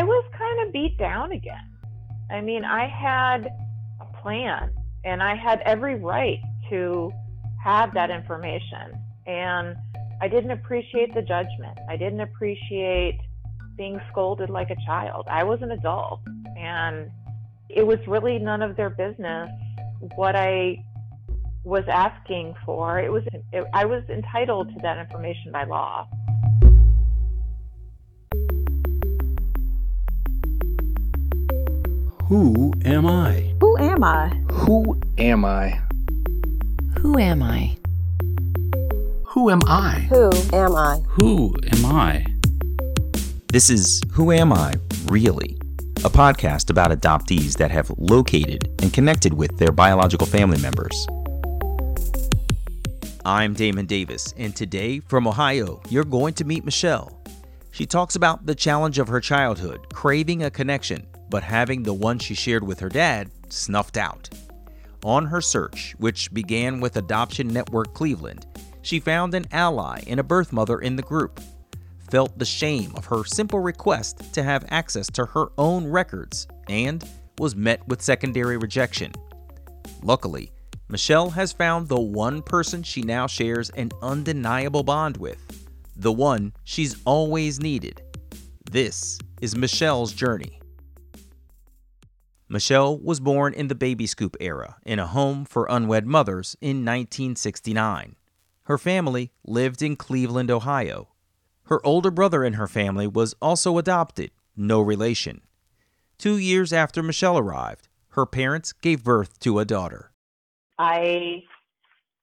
I was kind of beat down again. I mean, I had a plan and I had every right to have that information. And I didn't appreciate the judgment. I didn't appreciate being scolded like a child. I was an adult and it was really none of their business what I was asking for. It was it, I was entitled to that information by law. Who am I? Who am I? Who am I? Who am I? Who am I? Who am I? Who am I? This is Who Am I, Really? A podcast about adoptees that have located and connected with their biological family members. I'm Damon Davis, and today from Ohio, you're going to meet Michelle. She talks about the challenge of her childhood, craving a connection, but having the one she shared with her dad snuffed out. On her search, which began with Adoption Network Cleveland, she found an ally and a birth mother in the group, felt the shame of her simple request to have access to her own records, and was met with secondary rejection. Luckily, Michelle has found the one person she now shares an undeniable bond with, the one she's always needed. This is Michelle's journey. Michelle was born in the baby scoop era in a home for unwed mothers in 1969. Her family lived in Cleveland, Ohio. Her older brother in her family was also adopted, no relation. Two years after Michelle arrived, her parents gave birth to a daughter. I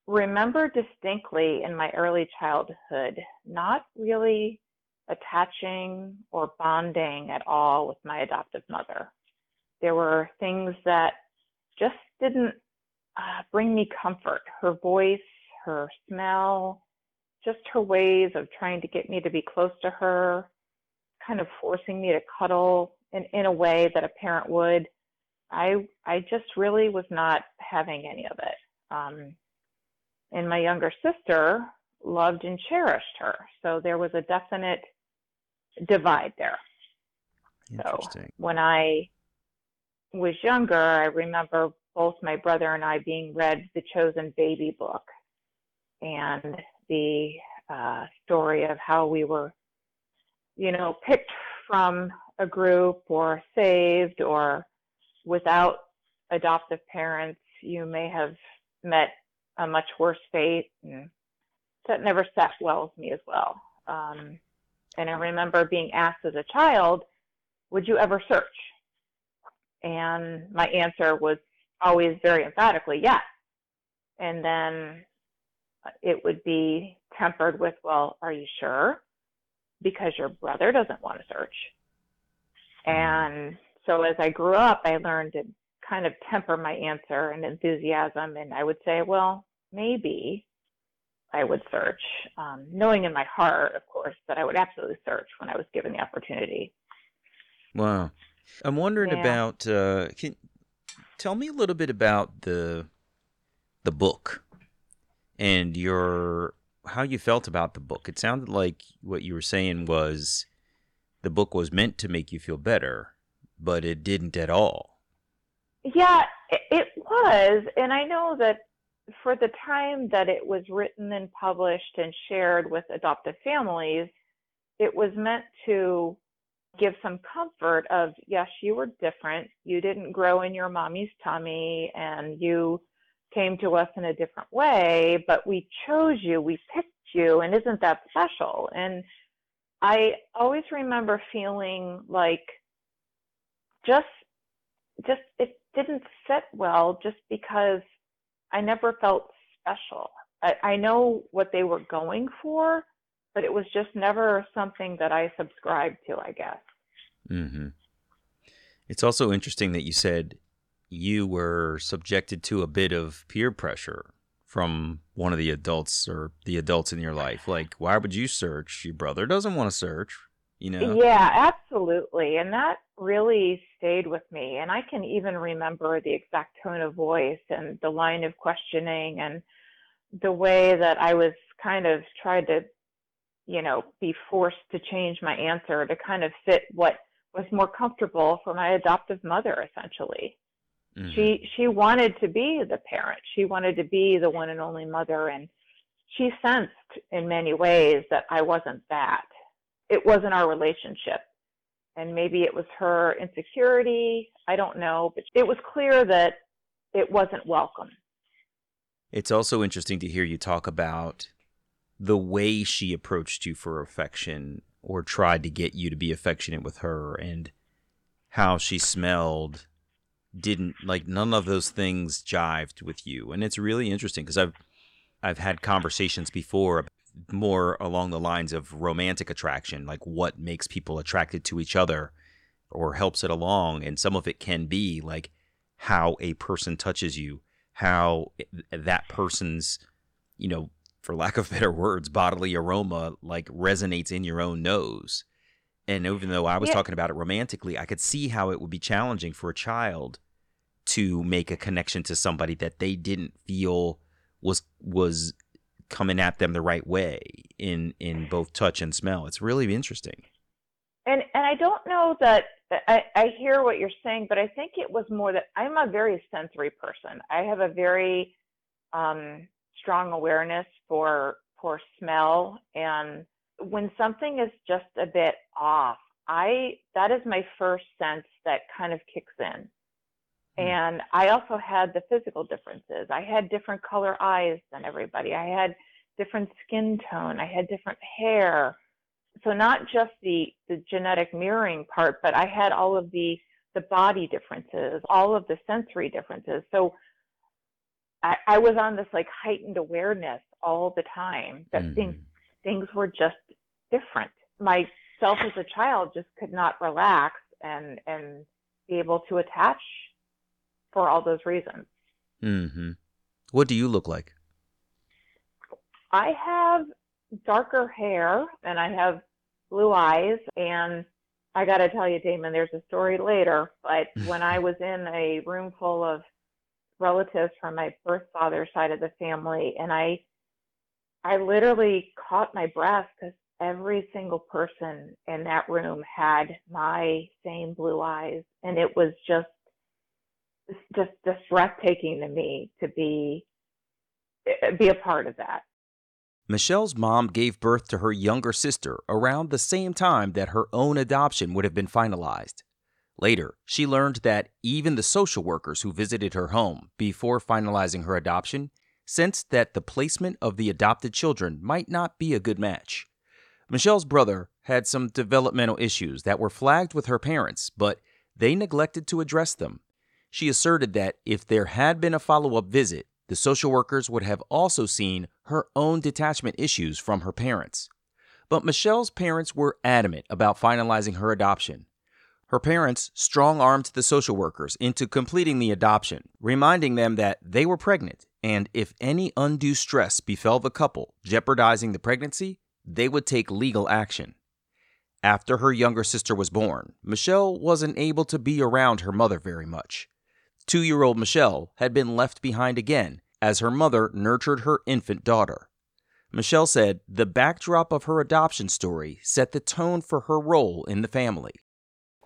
remember distinctly in my early childhood not really attaching or bonding at all with my adoptive mother. There were things that just didn't uh, bring me comfort. Her voice, her smell, just her ways of trying to get me to be close to her, kind of forcing me to cuddle in, in a way that a parent would. I I just really was not having any of it. Um, and my younger sister loved and cherished her, so there was a definite divide there. So when I was younger, I remember both my brother and I being read the Chosen Baby book and the uh, story of how we were, you know, picked from a group or saved or without adoptive parents, you may have met a much worse fate. And that never sat well with me as well. Um, and I remember being asked as a child, would you ever search? And my answer was always very emphatically yes. And then it would be tempered with, well, are you sure? Because your brother doesn't want to search. And so as I grew up, I learned to kind of temper my answer and enthusiasm. And I would say, well, maybe I would search, um, knowing in my heart, of course, that I would absolutely search when I was given the opportunity. Wow. I'm wondering yeah. about, uh, can tell me a little bit about the the book and your how you felt about the book. It sounded like what you were saying was the book was meant to make you feel better, but it didn't at all. Yeah, it was, and I know that for the time that it was written and published and shared with adoptive families, it was meant to give some comfort of yes, you were different. You didn't grow in your mommy's tummy and you came to us in a different way, but we chose you, we picked you, and isn't that special? And I always remember feeling like just just it didn't sit well just because I never felt special. I, I know what they were going for, but it was just never something that I subscribed to, I guess. Mm-hmm. It's also interesting that you said you were subjected to a bit of peer pressure from one of the adults or the adults in your life. Like, why would you search? Your brother doesn't want to search, you know? Yeah, absolutely. And that really stayed with me. And I can even remember the exact tone of voice and the line of questioning and the way that I was kind of tried to, you know, be forced to change my answer to kind of fit what was more comfortable for my adoptive mother essentially. Mhm. She she wanted to be the parent. She wanted to be the one and only mother and she sensed in many ways that I wasn't that. It wasn't our relationship. And maybe it was her insecurity, I don't know, but it was clear that it wasn't welcome. It's also interesting to hear you talk about the way she approached you for affection or tried to get you to be affectionate with her and how she smelled didn't like none of those things jived with you. And it's really interesting because i've i've had conversations before more along the lines of romantic attraction like what makes people attracted to each other or helps it along. And some of it can be like how a person touches you how that person's you know for lack of better words bodily aroma like resonates in your own nose and even though i was Yeah. talking about it romantically i could see how it would be challenging for a child to make a connection to somebody that they didn't feel was was coming at them the right way in in both touch and smell it's really interesting and and I don't know that I, I hear what you're saying, but I think it was more that I'm a very sensory person. I have a very um, strong awareness for for smell, and when something is just a bit off, I that is my first sense that kind of kicks in. Hmm. And I also had the physical differences. I had different color eyes than everybody. I had different skin tone. I had different hair so not just the the genetic mirroring part but i had all of the the body differences all of the sensory differences so i, I was on this like heightened awareness all the time that things Mhm. things were just different myself as a child just could not relax and and be able to attach for all those reasons Mm-hmm. what do you look like I have darker hair and I have blue eyes. And I got to tell you, Damon, there's a story later. But when I was in a room full of relatives from my birth father's side of the family, and I, I literally caught my breath because every single person in that room had my same blue eyes, and it was just, just, just breathtaking to me to be, be a part of that. Michelle's mom gave birth to her younger sister around the same time that her own adoption would have been finalized. Later, she learned that even the social workers who visited her home before finalizing her adoption sensed that the placement of the adopted children might not be a good match. Michelle's brother had some developmental issues that were flagged with her parents, but they neglected to address them. She asserted that if there had been a follow up visit, the social workers would have also seen her own detachment issues from her parents. But Michelle's parents were adamant about finalizing her adoption. Her parents strong armed the social workers into completing the adoption, reminding them that they were pregnant, and if any undue stress befell the couple, jeopardizing the pregnancy, they would take legal action. After her younger sister was born, Michelle wasn't able to be around her mother very much. Two year old Michelle had been left behind again as her mother nurtured her infant daughter. Michelle said the backdrop of her adoption story set the tone for her role in the family.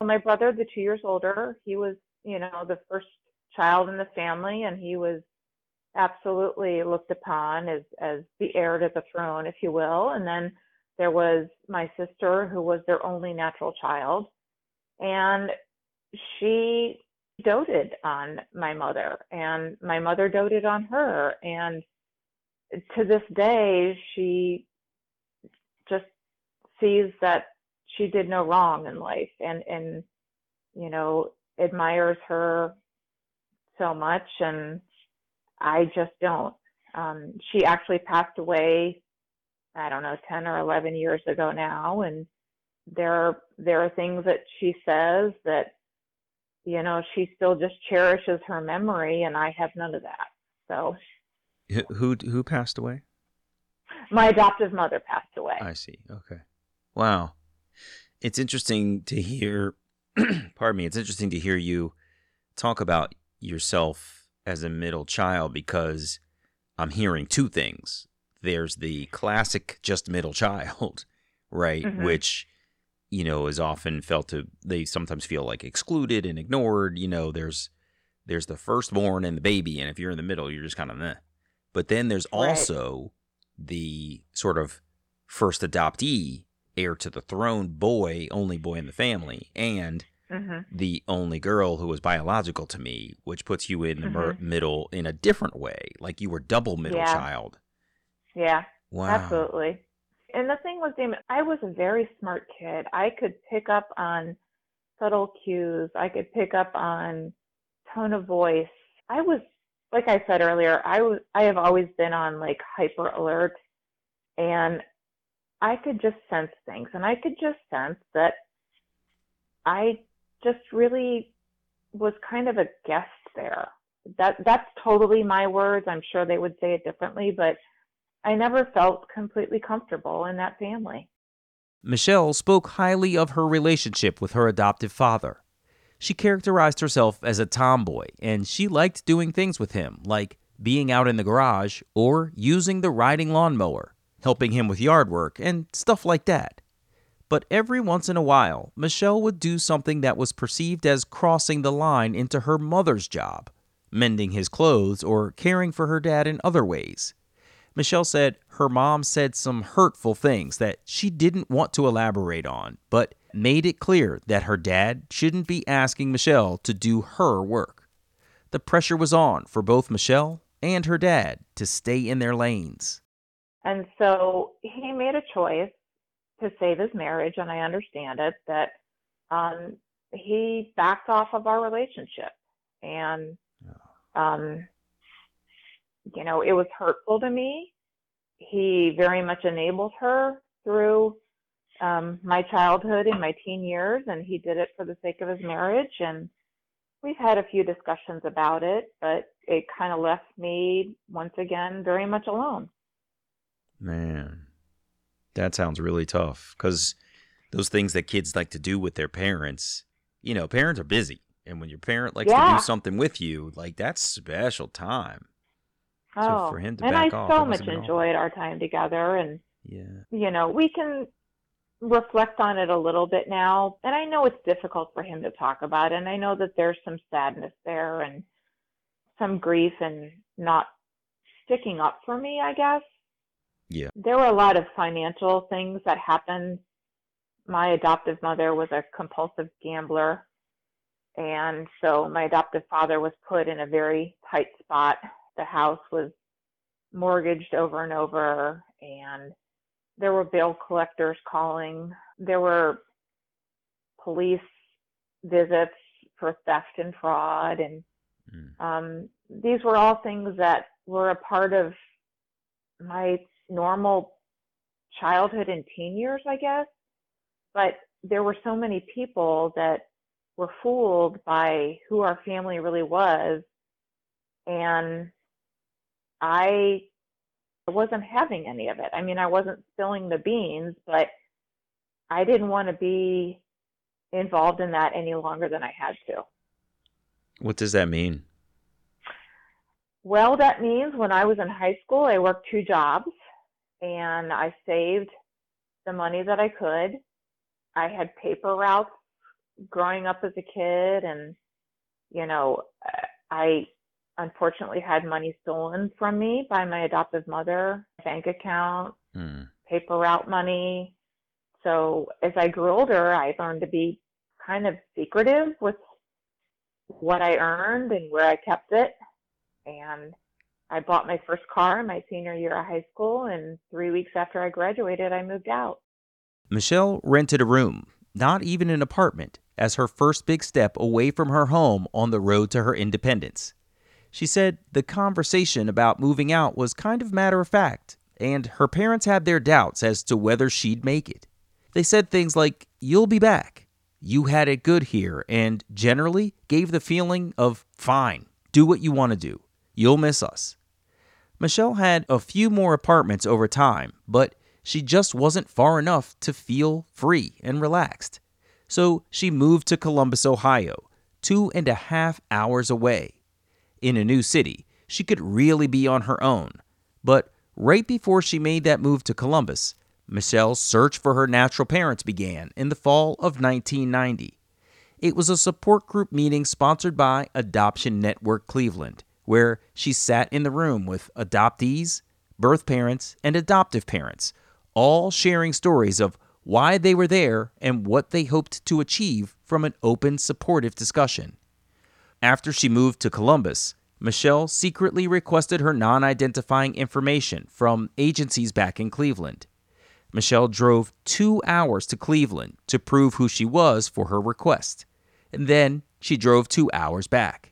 My brother, the two years older, he was, you know, the first child in the family, and he was absolutely looked upon as as the heir to the throne, if you will. And then there was my sister, who was their only natural child, and she doted on my mother, and my mother doted on her, and to this day, she just sees that she did no wrong in life and and you know admires her so much and i just don't um she actually passed away i don't know 10 or 11 years ago now and there are there are things that she says that you know she still just cherishes her memory and i have none of that so Who who passed away? my adoptive mother passed away I see. Okay. Wow. It's interesting to hear pardon me, it's interesting to hear you talk about yourself as a middle child because I'm hearing two things. There's the classic just middle child, right? Mhm. Which you know, is often felt to they sometimes feel like excluded and ignored. You know, there's there's the firstborn and the baby, and if you're in the middle, you're just kind of meh. But then there's Right. also the sort of first adoptee, heir to the throne boy, only boy in the family, and hmm the only girl who was biological to me, which puts you in the mer- middle in a different way, like you were double middle Yeah. child. Yeah, Wow. absolutely. And the thing was, Damon, I was a very smart kid. I could pick up on subtle cues. I could pick up on tone of voice. I was, like I said earlier, I was, I have always been on like hyper alert, and I could just sense things, and I could just sense that I just really was kind of a guest there. That that's totally my words. I'm sure they would say it differently, but I never felt completely comfortable in that family. Michelle spoke highly of her relationship with her adoptive father. She characterized herself as a tomboy, and she liked doing things with him, like being out in the garage or using the riding lawnmower, helping him with yard work, and stuff like that. But every once in a while, Michelle would do something that was perceived as crossing the line into her mother's job, mending his clothes or caring for her dad in other ways. Michelle said her mom said some hurtful things that she didn't want to elaborate on, but made it clear that her dad shouldn't be asking Michelle to do her work. The pressure was on for both Michelle and her dad to stay in their lanes. And so he made a choice to save his marriage, and I understand it, that um, he backed off of our relationship. And, um, you know, it was hurtful to me. He very much enabled her through um, my childhood and my teen years, and he did it for the sake of his marriage. And we've had a few discussions about it, but it kind of left me once again very much alone. Man, that sounds really tough because those things that kids like to do with their parents, you know, parents are busy. And when your parent likes to do something with you, like that's special time. So Oh, for him to and I off, so much must have been awful. enjoyed our time together, and Yeah. you know, we can reflect on it a little bit now. And I know it's difficult for him to talk about, and I know that there's some sadness there and some grief and not sticking up for me, I guess. Yeah. There were a lot of financial things that happened. My adoptive mother was a compulsive gambler. And so my adoptive father was put in a very tight spot. The house was mortgaged over and over, and there were bill collectors calling. There were police visits for theft and fraud, and Mm. um, these were all things that were a part of my normal childhood and teen years, I guess. But there were so many people that were fooled by who our family really was. And I wasn't having any of it. I mean, I wasn't spilling the beans, but I didn't want to be involved in that any longer than I had to. What does that mean? Well, that means when I was in high school, I worked two jobs and I saved the money that I could. I had paper routes growing up as a kid, and, you know, I unfortunately had money stolen from me by my adoptive mother, bank account, Mm. paper route money. So as I grew older, I learned to be kind of secretive with what I earned and where I kept it. And I bought my first car in my senior year of high school, and three weeks after I graduated, I moved out. Michelle rented a room, not even an apartment, as her first big step away from her home on the road to her independence. She said the conversation about moving out was kind of matter of fact, and her parents had their doubts as to whether she'd make it. They said things like, You'll be back. You had it good here, and generally gave the feeling of, Fine, do what you want to do. You'll miss us. Michelle had a few more apartments over time, but she just wasn't far enough to feel free and relaxed. So she moved to Columbus, Ohio, two and a half hours away. In a new city, she could really be on her own. But right before she made that move to Columbus, Michelle's search for her natural parents began in the fall of 1990. It was a support group meeting sponsored by Adoption Network Cleveland, where she sat in the room with adoptees, birth parents, and adoptive parents, all sharing stories of why they were there and what they hoped to achieve from an open, supportive discussion. After she moved to Columbus, Michelle secretly requested her non identifying information from agencies back in Cleveland. Michelle drove two hours to Cleveland to prove who she was for her request and then she drove two hours back.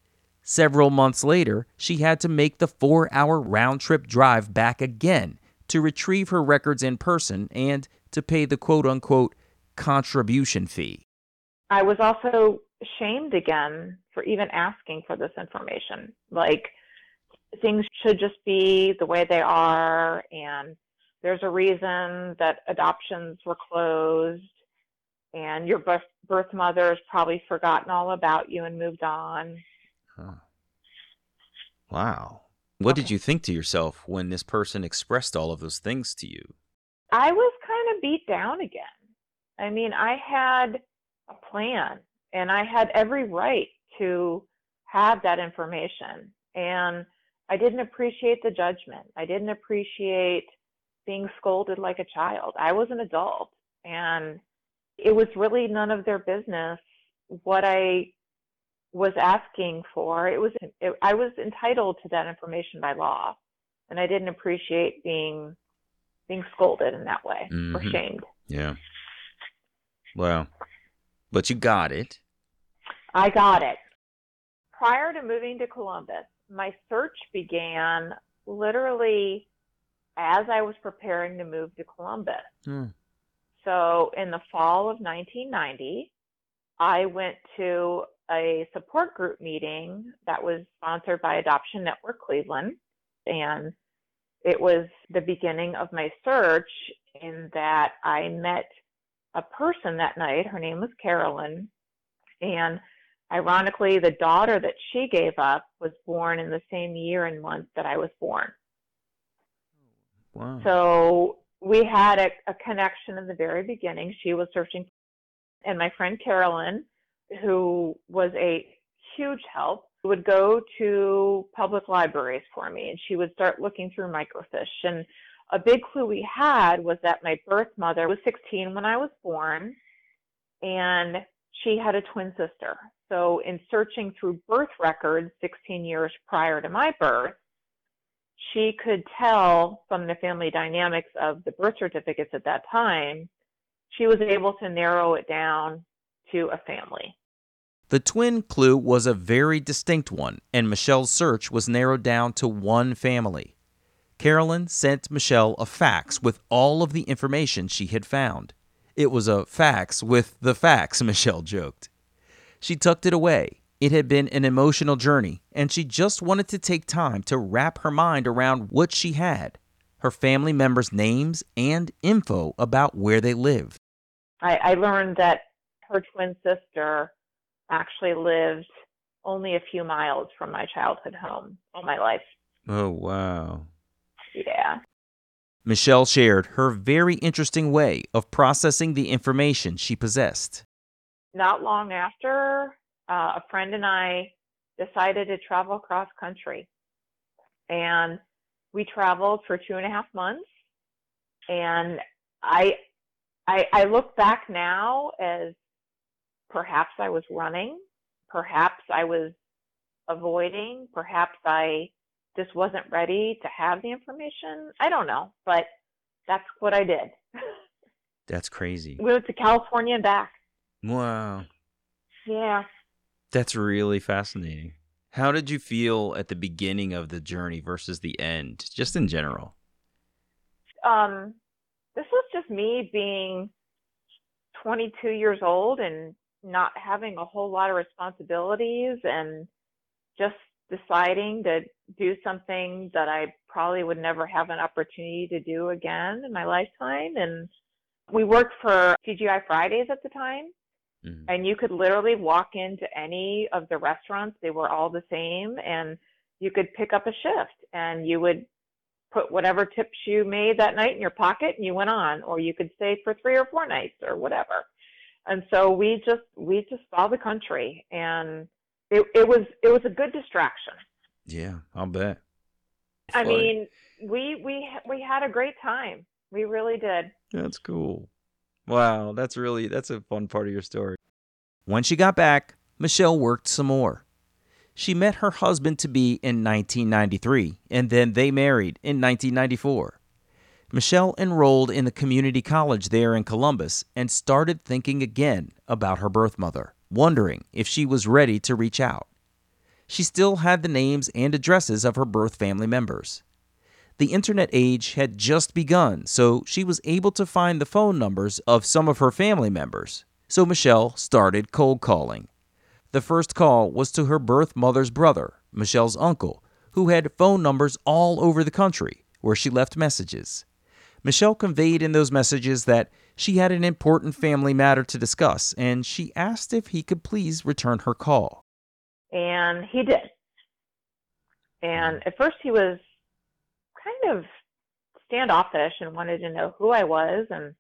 Several months later, she had to make the four hour round trip drive back again to retrieve her records in person and to pay the quote unquote contribution fee. I was also shamed again for even asking for this information. Like, things should just be the way they are, and there's a reason that adoptions were closed and your birth, birth mother has probably forgotten all about you and moved on. Huh. Wow. What okay. did you think to yourself when this person expressed all of those things to you? I was kind of beat down again. I mean, I had a plan and I had every right to have that information. And I didn't appreciate the judgment. I didn't appreciate being scolded like a child. I was an adult and it was really none of their business what I was asking for. It was it, I was entitled to that information by law, and I didn't appreciate being being scolded in that way mm-hmm. or shamed. Yeah. Well, but you got it. I got it. Prior to moving to Columbus, my search began literally as I was preparing to move to Columbus. Mm. So in the fall of 1990, I went to a support group meeting that was sponsored by Adoption Network Cleveland. And it was the beginning of my search in that I met a person that night. Her name was Carolyn. And ironically, the daughter that she gave up was born in the same year and month that I was born. Wow. So we had a, a connection in the very beginning. She was searching, and my friend Carolyn, who was a huge help, would go to public libraries for me, and she would start looking through microfiche. And a big clue we had was that my birth mother was 16 when I was born, and she had a twin sister. So, in searching through birth records 16 years prior to my birth, she could tell from the family dynamics of the birth certificates at that time, she was able to narrow it down to a family. The twin clue was a very distinct one, and Michelle's search was narrowed down to one family. Carolyn sent Michelle a fax with all of the information she had found. It was a fax with the facts, Michelle joked. She tucked it away it had been an emotional journey, and she just wanted to take time to wrap her mind around what she had her family members' names and info about where they lived. I, I learned that her twin sister actually lived only a few miles from my childhood home all my life. Oh, wow. Yeah. Michelle shared her very interesting way of processing the information she possessed. Not long after uh, a friend and I decided to travel cross country. And we traveled for two and a half months. And I, I, I look back now as perhaps I was running, perhaps I was avoiding, perhaps I just wasn't ready to have the information. I don't know, but that's what I did. That's crazy. We went to California and back. Wow. Yeah. That's really fascinating. How did you feel at the beginning of the journey versus the end, just in general? Um, this was just me being 22 years old and not having a whole lot of responsibilities and just deciding to do something that I probably would never have an opportunity to do again in my lifetime. And we worked for TGI Fridays at the time. Mm-hmm. And you could literally walk into any of the restaurants, they were all the same, and you could pick up a shift and you would put whatever tips you made that night in your pocket and you went on, or you could stay for three or four nights or whatever. And so we just we just saw the country, and it it was it was a good distraction. Yeah, I'll bet. I mean, we we we had a great time. We really did. That's cool. Wow, that's really that's a fun part of your story. When she got back, Michelle worked some more. She met her husband to be in 1993 and then they married in 1994. Michelle enrolled in the community college there in Columbus and started thinking again about her birth mother, wondering if she was ready to reach out. She still had the names and addresses of her birth family members. The internet age had just begun, so she was able to find the phone numbers of some of her family members. So Michelle started cold calling. The first call was to her birth mother's brother, Michelle's uncle, who had phone numbers all over the country where she left messages. Michelle conveyed in those messages that she had an important family matter to discuss, and she asked if he could please return her call. and he did. And mm-hmm. at first he was kind of standoffish and wanted to know who I was and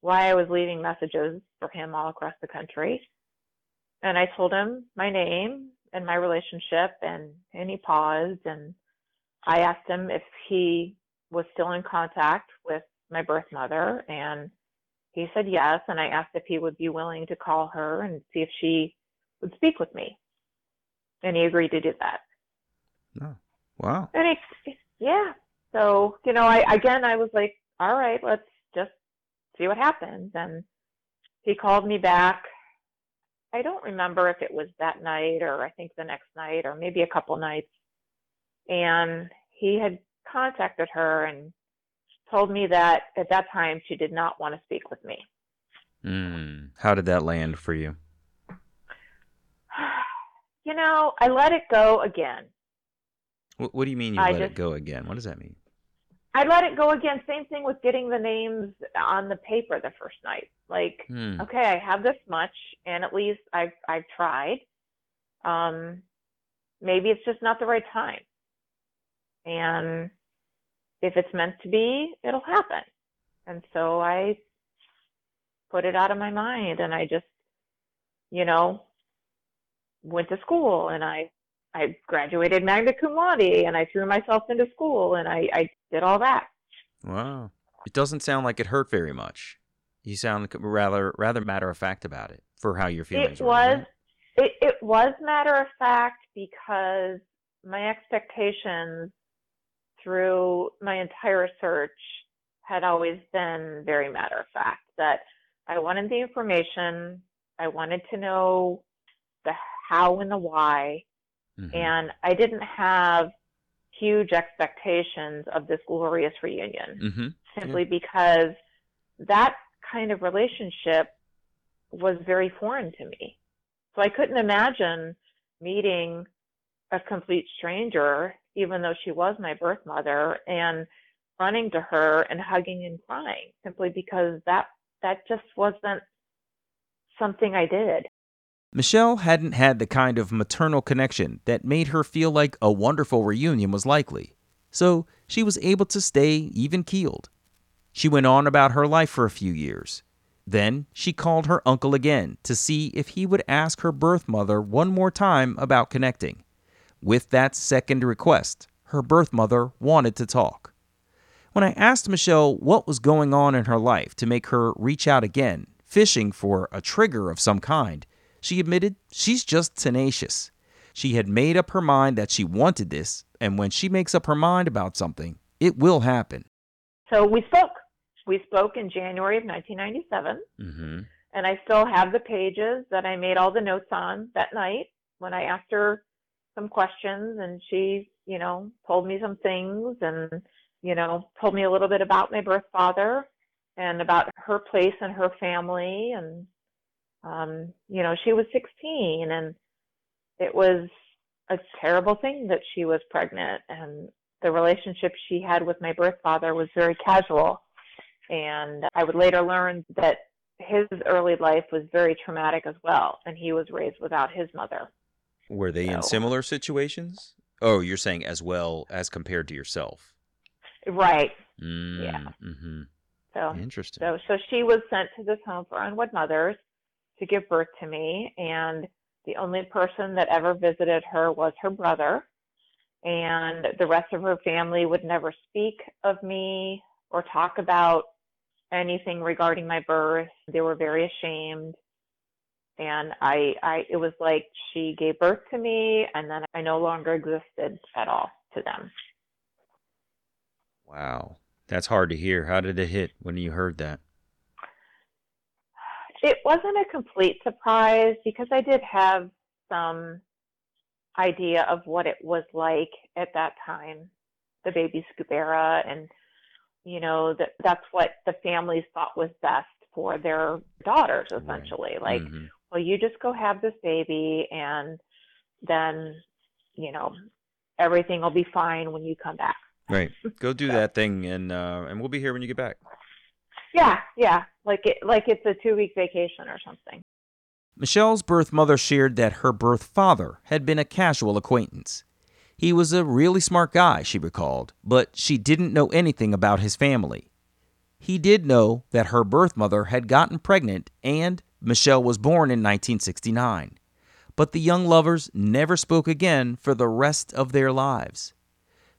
why I was leaving messages for him all across the country. And I told him my name and my relationship and and he paused and I asked him if he was still in contact with my birth mother and he said yes and I asked if he would be willing to call her and see if she would speak with me and he agreed to do that. Oh, wow. And he, yeah. So you know, I again, I was like, all right, let's just see what happens. And he called me back. I don't remember if it was that night or I think the next night or maybe a couple nights. And he had contacted her and told me that at that time she did not want to speak with me. Mm, how did that land for you? You know, I let it go again. What, what do you mean you I let it go again? What does that mean? I let it go again. Same thing with getting the names on the paper the first night. Like, Hmm. okay, I have this much, and at least I've I've tried. Um, maybe it's just not the right time. And if it's meant to be, it'll happen. And so I put it out of my mind, and I just, you know, went to school, and I I graduated magna cum laude, and I threw myself into school, and I I did all that. Wow. It doesn't sound like it hurt very much. You sound rather rather matter of fact about it for how your feelings It were. was right? it, it was matter of fact because my expectations through my entire search had always been very matter of fact that I wanted the information, I wanted to know the how and the why, Mhm. and I didn't have huge expectations of this glorious reunion Mhm. simply because that kind of relationship was very foreign to me. So I couldn't imagine meeting a complete stranger, even though she was my birth mother, and running to her and hugging and crying simply because that that just wasn't something I did. Michelle hadn't had the kind of maternal connection that made her feel like a wonderful reunion was likely, so she was able to stay even keeled. She went on about her life for a few years. Then she called her uncle again to see if he would ask her birth mother one more time about connecting. With that second request, her birth mother wanted to talk. When I asked Michelle what was going on in her life to make her reach out again, fishing for a trigger of some kind, she admitted she's just tenacious. She had made up her mind that she wanted this, and when she makes up her mind about something, it will happen. So we spoke. We spoke in January of 1997. Mm-hmm. and I still have the pages that I made all the notes on that night when I asked her some questions and she, you know, told me some things and, you know, told me a little bit about my birth father and about her place and her family and um, you know, she was 16 and it was a terrible thing that she was pregnant and the relationship she had with my birth father was very casual and I would later learn that his early life was very traumatic as well, and he was raised without his mother. Were they in similar situations? Oh, you're saying as well as compared to yourself. Right. Mm, Yeah. Mm-hmm. So Interesting. so so she was sent to this home for unwed mothers to give birth to me and the only person that ever visited her was her brother and the rest of her family would never speak of me or talk about anything regarding my birth. They were very ashamed. And I I it was like she gave birth to me and then I no longer existed at all to them. wow. That's hard to hear. How did it hit when you heard that? It wasn't a complete surprise because I did have some idea of what it was like at that time, the baby scoop era, and you know that that's what the families thought was best for their daughters, Right. essentially. Like, Mhm. well, you just go have this baby, and then you know everything will be fine when you come back. Right. Go do that thing, and uh, and we'll be here when you get back. Yeah, yeah, like it like it's a two week vacation or something. Michelle's birth mother shared that her birth father had been a casual acquaintance. He was a really smart guy, she recalled, but she didn't know anything about his family. He did know that her birth mother had gotten pregnant and Michelle was born in 1969. But the young lovers never spoke again for the rest of their lives.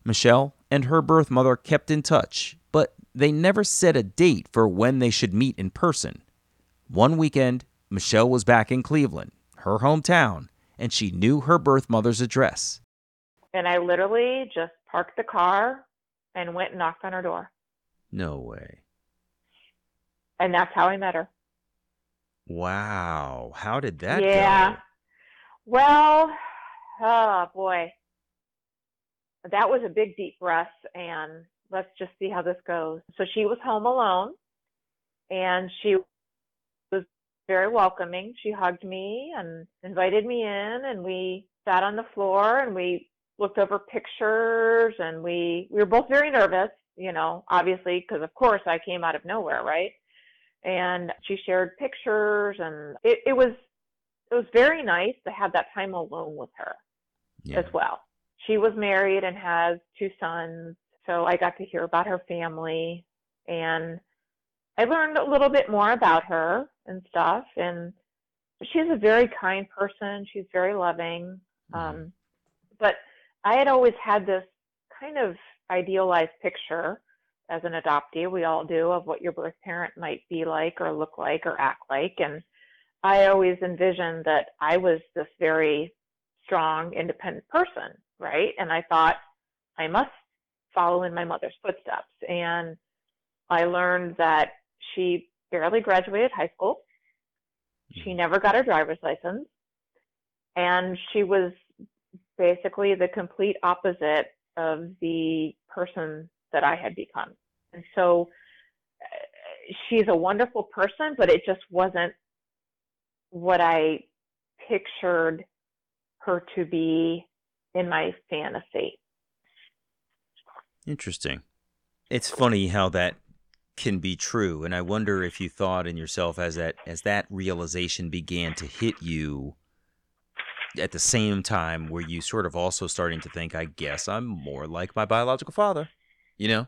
Michelle and her birth mother kept in touch, but they never set a date for when they should meet in person. One weekend, Michelle was back in Cleveland, her hometown, and she knew her birth mother's address. And I literally just parked the car and went and knocked on her door. No way. And that's how I met her. Wow. How did that yeah. go? Well, oh boy. That was a big deep breath and let's just see how this goes. So she was home alone and she was very welcoming. She hugged me and invited me in and we sat on the floor and we looked over pictures and we we were both very nervous, you know, obviously because of course I came out of nowhere, right? And she shared pictures and it, it was it was very nice to have that time alone with her Yeah. as well. She was married and has two sons, so I got to hear about her family and I learned a little bit more about her and stuff and she's a very kind person, she's very loving. Mhm. Um but I had always had this kind of idealized picture as an adoptee, we all do, of what your birth parent might be like or look like or act like. And I always envisioned that I was this very strong, independent person, right? And I thought I must follow in my mother's footsteps. And I learned that she barely graduated high school. She hmm. never got her driver's license. And she was basically the complete opposite of the person that I had become. And so uh, she's a wonderful person, but it just wasn't what I pictured her to be in my fantasy. Interesting. It's funny how that can be true, and I wonder if you thought in yourself as that as that realization began to hit you at the same time were you sort of also starting to think, I guess I'm more like my biological father. You know?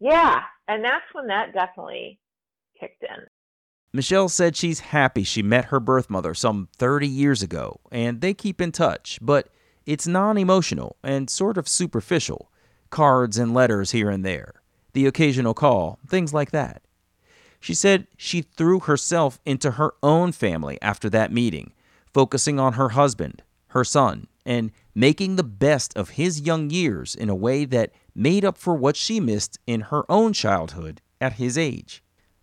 Yeah, and that's when that definitely kicked in. Michelle said she's happy she met her birth mother some 30 years ago, and they keep in touch, but it's non emotional and sort of superficial cards and letters here and there, the occasional call, things like that. She said she threw herself into her own family after that meeting, focusing on her husband, her son, and making the best of his young years in a way that made up for what she missed in her own childhood at his age.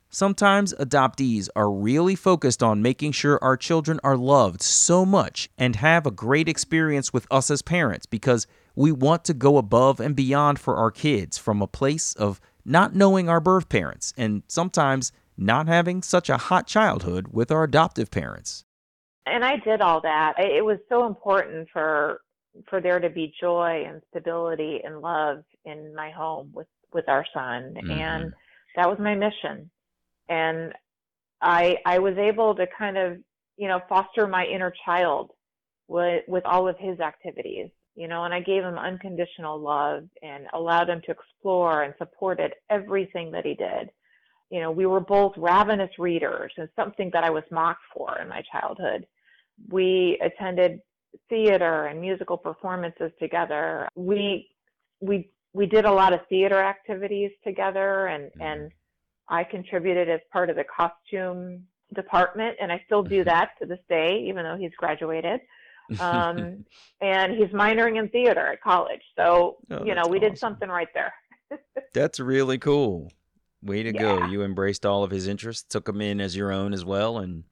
Sometimes adoptees are really focused on making sure our children are loved so much and have a great experience with us as parents because we want to go above and beyond for our kids from a place of not knowing our birth parents and sometimes not having such a hot childhood with our adoptive parents. And I did all that. It was so important for for there to be joy and stability and love in my home with with our son Mhm. and that was my mission and i i was able to kind of you know foster my inner child with with all of his activities you know, and I gave him unconditional love and allowed him to explore and supported everything that he did. You know, we were both ravenous readers and something that I was mocked for in my childhood. We attended theater and musical performances together. We we we did a lot of theater activities together and Mhm. and I contributed as part of the costume department and I still do that to this day even though he's graduated um, and he's minoring in theater at college. So Oh, you know, we did something right there. That's really cool. Way to go. You embraced all of his interests, took them in as your own as well, and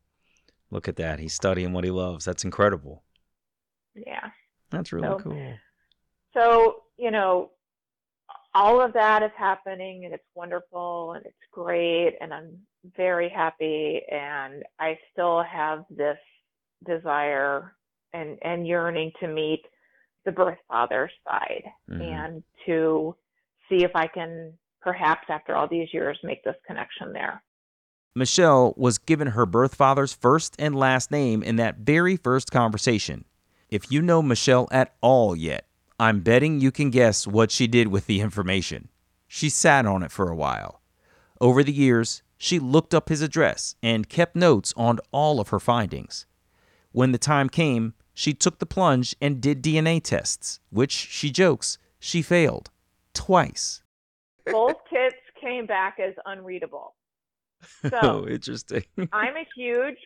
look at that. He's studying what he loves. That's incredible. Yeah. That's really So- cool. So you know, all of that is happening, and it's wonderful, and it's great, and I'm very happy, and I still have this desire and and yearning to meet the birth father side Mhm. and to see if I can perhaps after all these years make this connection there. Michelle was given her birth father's first and last name in that very first conversation. If you know Michelle at all yet, I'm betting you can guess what she did with the information. She sat on it for a while. Over the years, she looked up his address and kept notes on all of her findings. When the time came, she took the plunge and did DNA tests, which she jokes she failed twice. Both kits came back as unreadable. oh, So interesting. I'm a huge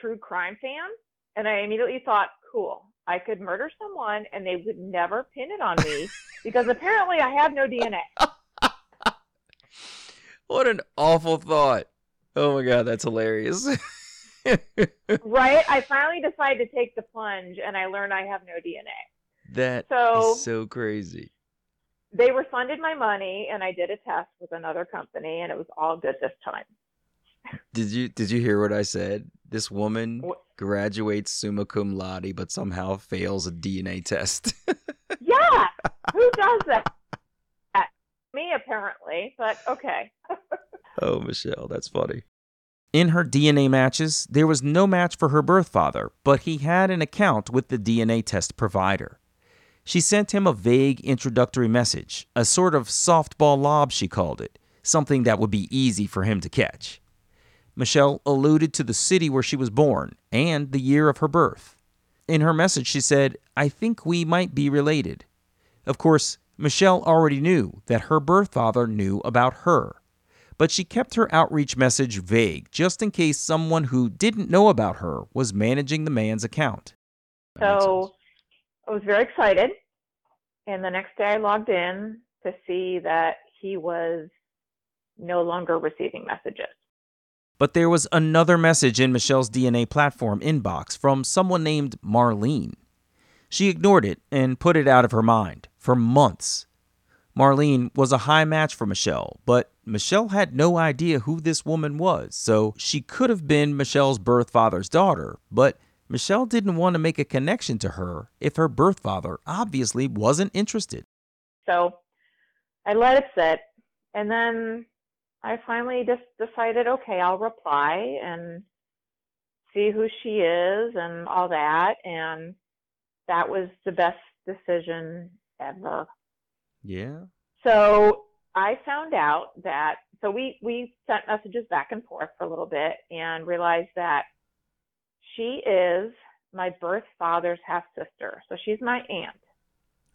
true crime fan, and I immediately thought, cool, I could murder someone and they would never pin it on me because apparently I have no DNA. What an awful thought. Oh my god, that's hilarious. Right? I finally decided to take the plunge and I learned I have no DNA. That is So- so crazy. They refunded my money and I did a test with another company and it was all good this time. Did you did you hear what I said? This woman What? Graduates summa cum laude but somehow fails a DNA test. Yeah, who does that? Me, apparently, but okay. oh, Michelle, that's funny. In her DNA matches, there was no match for her birth father, but he had an account with the DNA test provider. She sent him a vague introductory message, a sort of softball lob, she called it, something that would be easy for him to catch. Michelle alluded to the city where she was born and the year of her birth. In her message, she said, I think we might be related. Of course, Michelle already knew that her birth father knew about her, but she kept her outreach message vague just in case someone who didn't know about her was managing the man's account. So. I was very excited. And the next day I logged in to see that he was no longer receiving messages. But there was another message in Michelle's DNA platform inbox from someone named Marlene. She ignored it and put it out of her mind for months. Marlene was a high match for Michelle, but Michelle had no idea who this woman was, so she could have been Michelle's birth father's daughter, but Michelle didn't want to make a connection to her if her birth father obviously wasn't interested. So I let it sit. And then I finally just decided, okay, I'll reply and see who she is and all that. And that was the best decision ever. Yeah. So I found out that so we we sent messages back and forth for a little bit and realized that she is my birth father's half sister. So she's my aunt.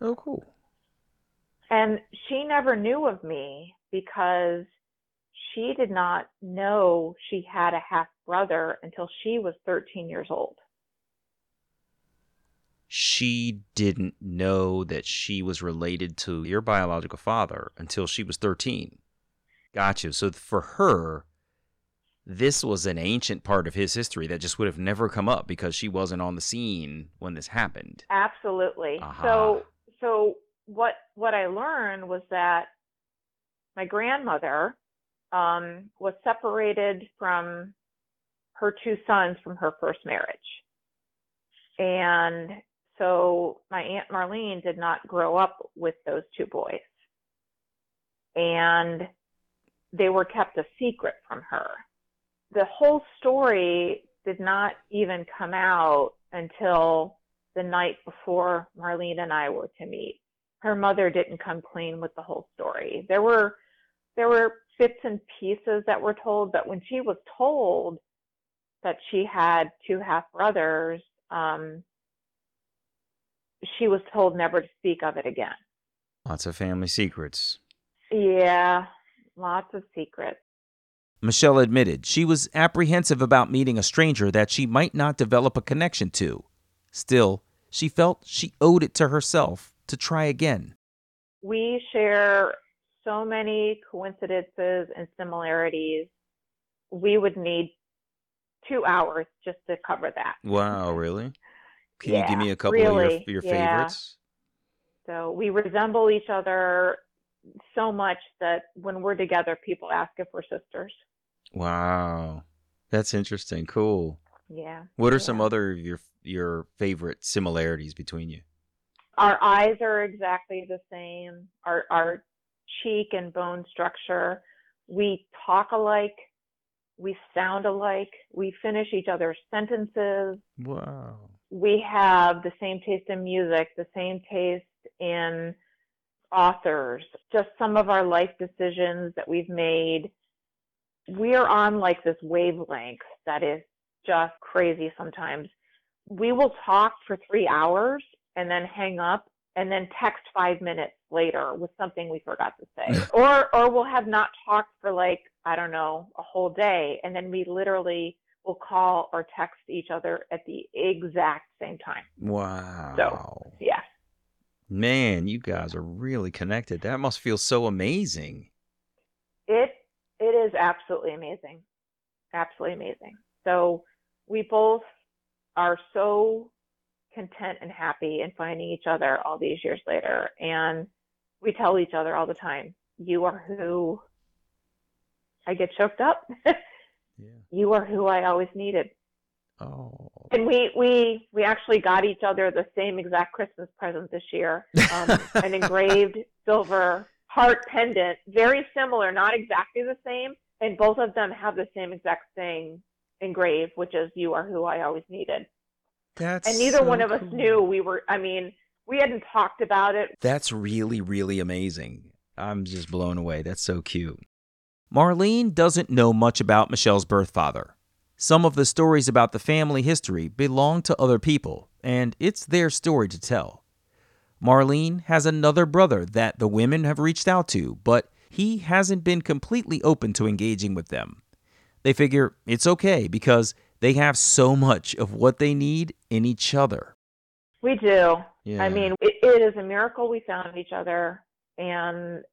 Oh, cool. And she never knew of me because she did not know she had a half brother until she was 13 years old. She didn't know that she was related to your biological father until she was 13. Gotcha. So for her, this was an ancient part of his history that just would have never come up because she wasn't on the scene when this happened. Absolutely. Aha. So so what what I learned was that my grandmother um, was separated from her two sons from her first marriage, and so my aunt Marlene did not grow up with those two boys, and they were kept a secret from her. The whole story did not even come out until the night before Marlene and I were to meet. Her mother didn't come clean with the whole story. There were there were bits and pieces that were told, but when she was told that she had two half brothers, um, she was told never to speak of it again. Lots of family secrets. Yeah, lots of secrets. Michelle admitted she was apprehensive about meeting a stranger that she might not develop a connection to. Still, she felt she owed it to herself to try again. We share so many coincidences and similarities. We would need two hours just to cover that. Wow, really? Can Yeah, you give me a couple of your, your yeah. favorites? So we resemble each other so much that when we're together, people ask if we're sisters. Wow. That's interesting. Cool. Yeah. What are some other of your your favorite similarities between you? Our eyes are exactly the same. Our our cheek and bone structure. We talk alike. We sound alike. We finish each other's sentences. Wow. We have the same taste in music, the same taste in authors. Just some of our life decisions that we've made. We're on like this wavelength that is just crazy sometimes. We will talk for three hours and then hang up and then text five minutes later with something we forgot to say. or or we'll have not talked for like, I don't know, a whole day and then we literally will call or text each other at the exact same time. Wow. So yeah. Man, you guys are really connected. That must feel so amazing. It it is absolutely amazing. Absolutely amazing. So we both are so content and happy and finding each other all these years later and we tell each other all the time, you are who I get choked up. Yeah. you are who I always needed. Oh. And we we we actually got each other the same exact Christmas present this year. Um, an engraved silver heart pendant, very similar, not exactly the same, and both of them have the same exact thing engraved, which is "You are who I always needed." That's And neither so one of us cool. knew we were. I mean, we hadn't talked about it. That's really, really amazing. I'm just blown away. That's so cute. Marlene doesn't know much about Michelle's birth father. Some of the stories about the family history belong to other people, and it's their story to tell. Marlene has another brother that the women have reached out to, but he hasn't been completely open to engaging with them. They figure it's okay because they have so much of what they need in each other. We do. Yeah. I mean, it, it is a miracle we found each other, and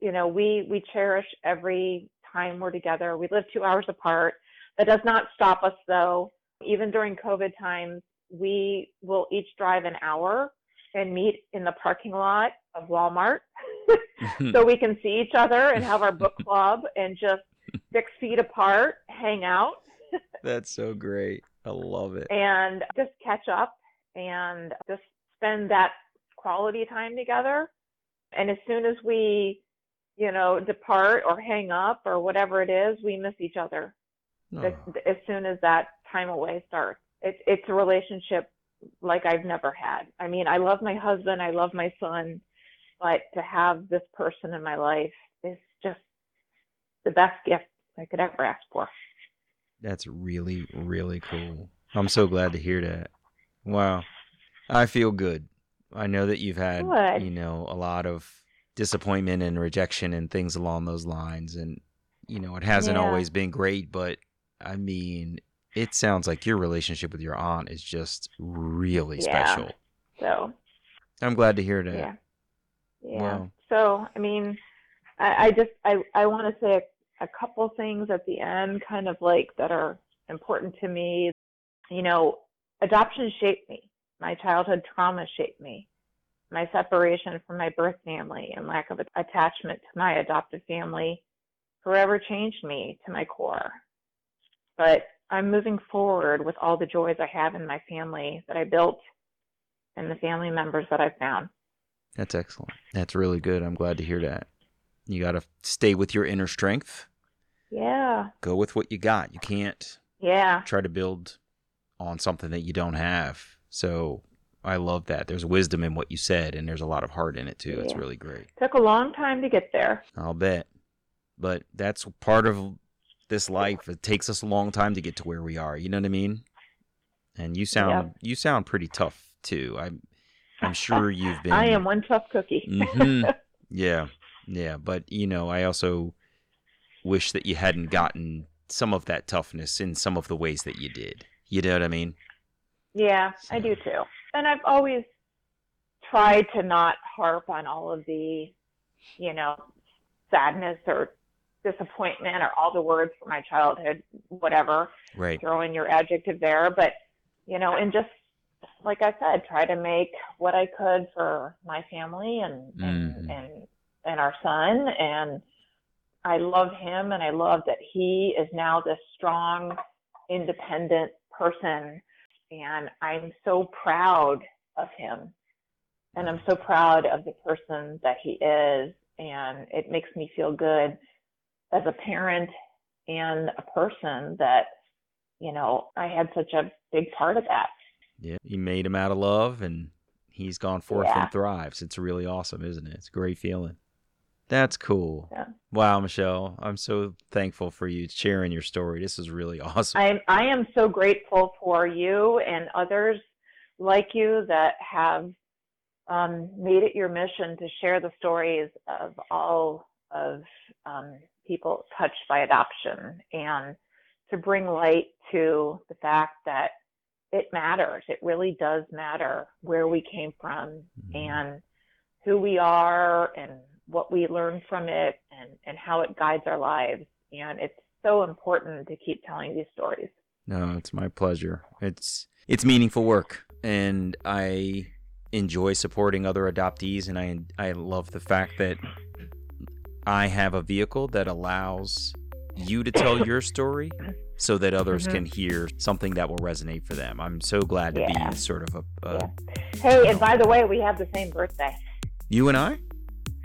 you know, we we cherish every time we're together. We live two hours apart. That does not stop us, though. Even during COVID times, we will each drive an hour and meet in the parking lot of Walmart, so we can see each other and have our book club and just six feet apart hang out That's so great. I love it. and just catch up and just spend that quality time together. And as soon as we, you know, depart or hang up or whatever it is, we miss each other as, Oh. as soon as that time away starts. It's it's a relationship like I've never had. I mean, I love my husband, I love my son, but to have this person in my life is just the best gift I could ever ask for. That's really, really cool. I'm so glad to hear that. Wow. I feel good. I know that you've had, Good. you know, a lot of disappointment and rejection and things along those lines. And, you know, it hasn't Yeah. always been great, but I mean, it sounds like your relationship with your aunt is just really Yeah. special. So I'm glad to hear that. Yeah. Yeah. Wow. So, I mean, I, I just I I want to say a, couple things at the end, kind of like that are important to me. You know, adoption shaped me. My childhood trauma shaped me. My separation from my birth family and lack of attachment to my adopted family forever changed me to my core. But I'm moving forward with all the joys I have in my family that I built and the family members that I've found. That's excellent. That's really good. I'm glad to hear that. You got to stay with your inner strength. Yeah. Go with what you got. You can't Yeah. try to build on something that you don't have. So I love that. There's wisdom in what you said, and there's a lot of heart in it too. It's really great. Took a long time to get there. I'll bet. But that's part of this life. It takes us a long time to get to where we are. You know what I mean? And you sound you sound pretty tough too. I'm I'm sure you've been. I am one tough cookie. Mhm. Yeah, yeah. But you know, I also wish that you hadn't gotten some of that toughness in some of the ways that you did. You know what I mean? Yeah, I do too. And I've always tried to not harp on all of the, you know, sadness or disappointment or all the words from my childhood, whatever. Right. Throw in your adjective there, but you know, and just like I said, try to make what I could for my family and and Mhm. and, and our son and I love him and I love that he is now this strong, independent person and I'm so proud of him. And I'm so proud of the person that he is and it makes me feel good as a parent and a person that you know, I had such a big part of that. Yeah. You made him out of love, and he's gone forth Yeah. and thrives. It's really awesome, isn't it? It's a great feeling. That's cool. Yeah. Wow, Michelle, I'm so thankful for you sharing your story. This is really awesome. I I am so grateful for you and others like you that have um, made it your mission to share the stories of all of um, people touched by adoption and to bring light to the fact that it matters. It really does matter where we came from Mhm. and who we are and what we learn from it and, and how it guides our lives. And it's so important to keep telling these stories. No, it's my pleasure. It's it's meaningful work, and I enjoy supporting other adoptees, and I I love the fact that I have a vehicle that allows you to tell your story, so that others Mhm. can hear something that will resonate for them. I'm so glad to Yeah. be sort of a, a. Hey, and by the way, we have the same birthday. you and I.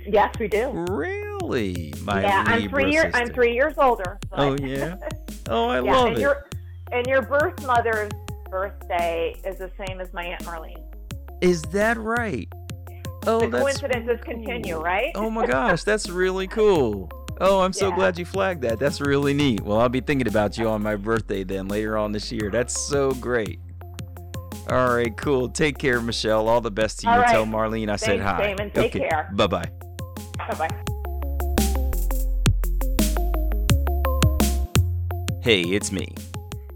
Yes, we do. Really, my yeah, I'm three years. I'm three years older. but- Oh yeah. Oh, I yeah, love and it. your and your birth mother's birthday is the same as my aunt Marlene. Is that right? Oh, the that's coincidences continue, right? Oh my gosh, that's really cool. Oh, I'm so Yeah. glad you flagged that. That's really neat. Well, I'll be thinking about you on my birthday then later on this year. That's so great. All right, cool. Take care, Michelle. All the best to you. Right. Tell Marlene I said Thanks, hi. Damon. Take okay. care. Bye bye. Bye bye. Hey, it's me.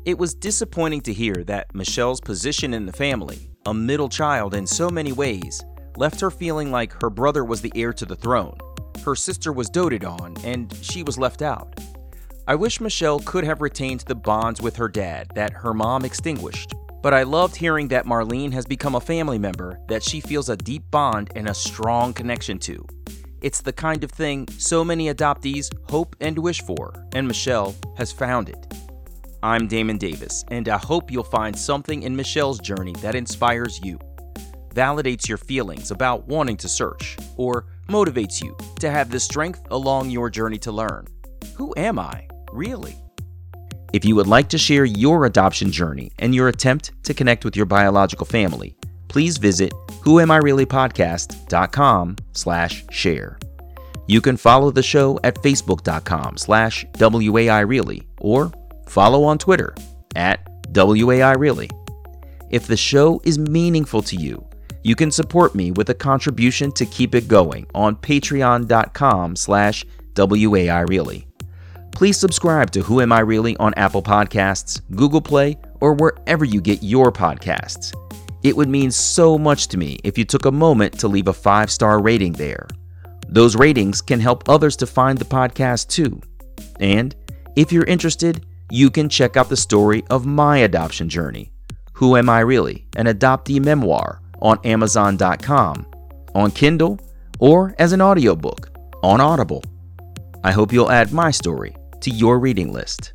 It was disappointing to hear that Michelle's position in the family, a middle child in so many ways, left her feeling like her brother was the heir to the throne. Her sister was doted on, and she was left out. I wish Michelle could have retained the bonds with her dad that her mom extinguished, but I loved hearing that Marlene has become a family member that she feels a deep bond and a strong connection to. It's the kind of thing so many adoptees hope and wish for, and Michelle has found it. I'm Damon Davis, and I hope you'll find something in Michelle's journey that inspires you, validates your feelings about wanting to search, or motivates you to have the strength along your journey to learn. Who am I, really? If you would like to share your adoption journey and your attempt to connect with your biological family, please visit whoamireallypodcast.com slash share. You can follow the show at facebook.com slash WAIReally or follow on Twitter at WAIReally. If the show is meaningful to you, you can support me with a contribution to keep it going on patreon.com slash WAIReally. Please subscribe to Who Am I Really on Apple Podcasts, Google Play, or wherever you get your podcasts. It would mean so much to me if you took a moment to leave a five star rating there. Those ratings can help others to find the podcast too. And if you're interested, you can check out the story of my adoption journey, Who Am I Really? An Adoptee Memoir, on Amazon.com, on Kindle, or as an audiobook on Audible. I hope you'll add my story to your reading list.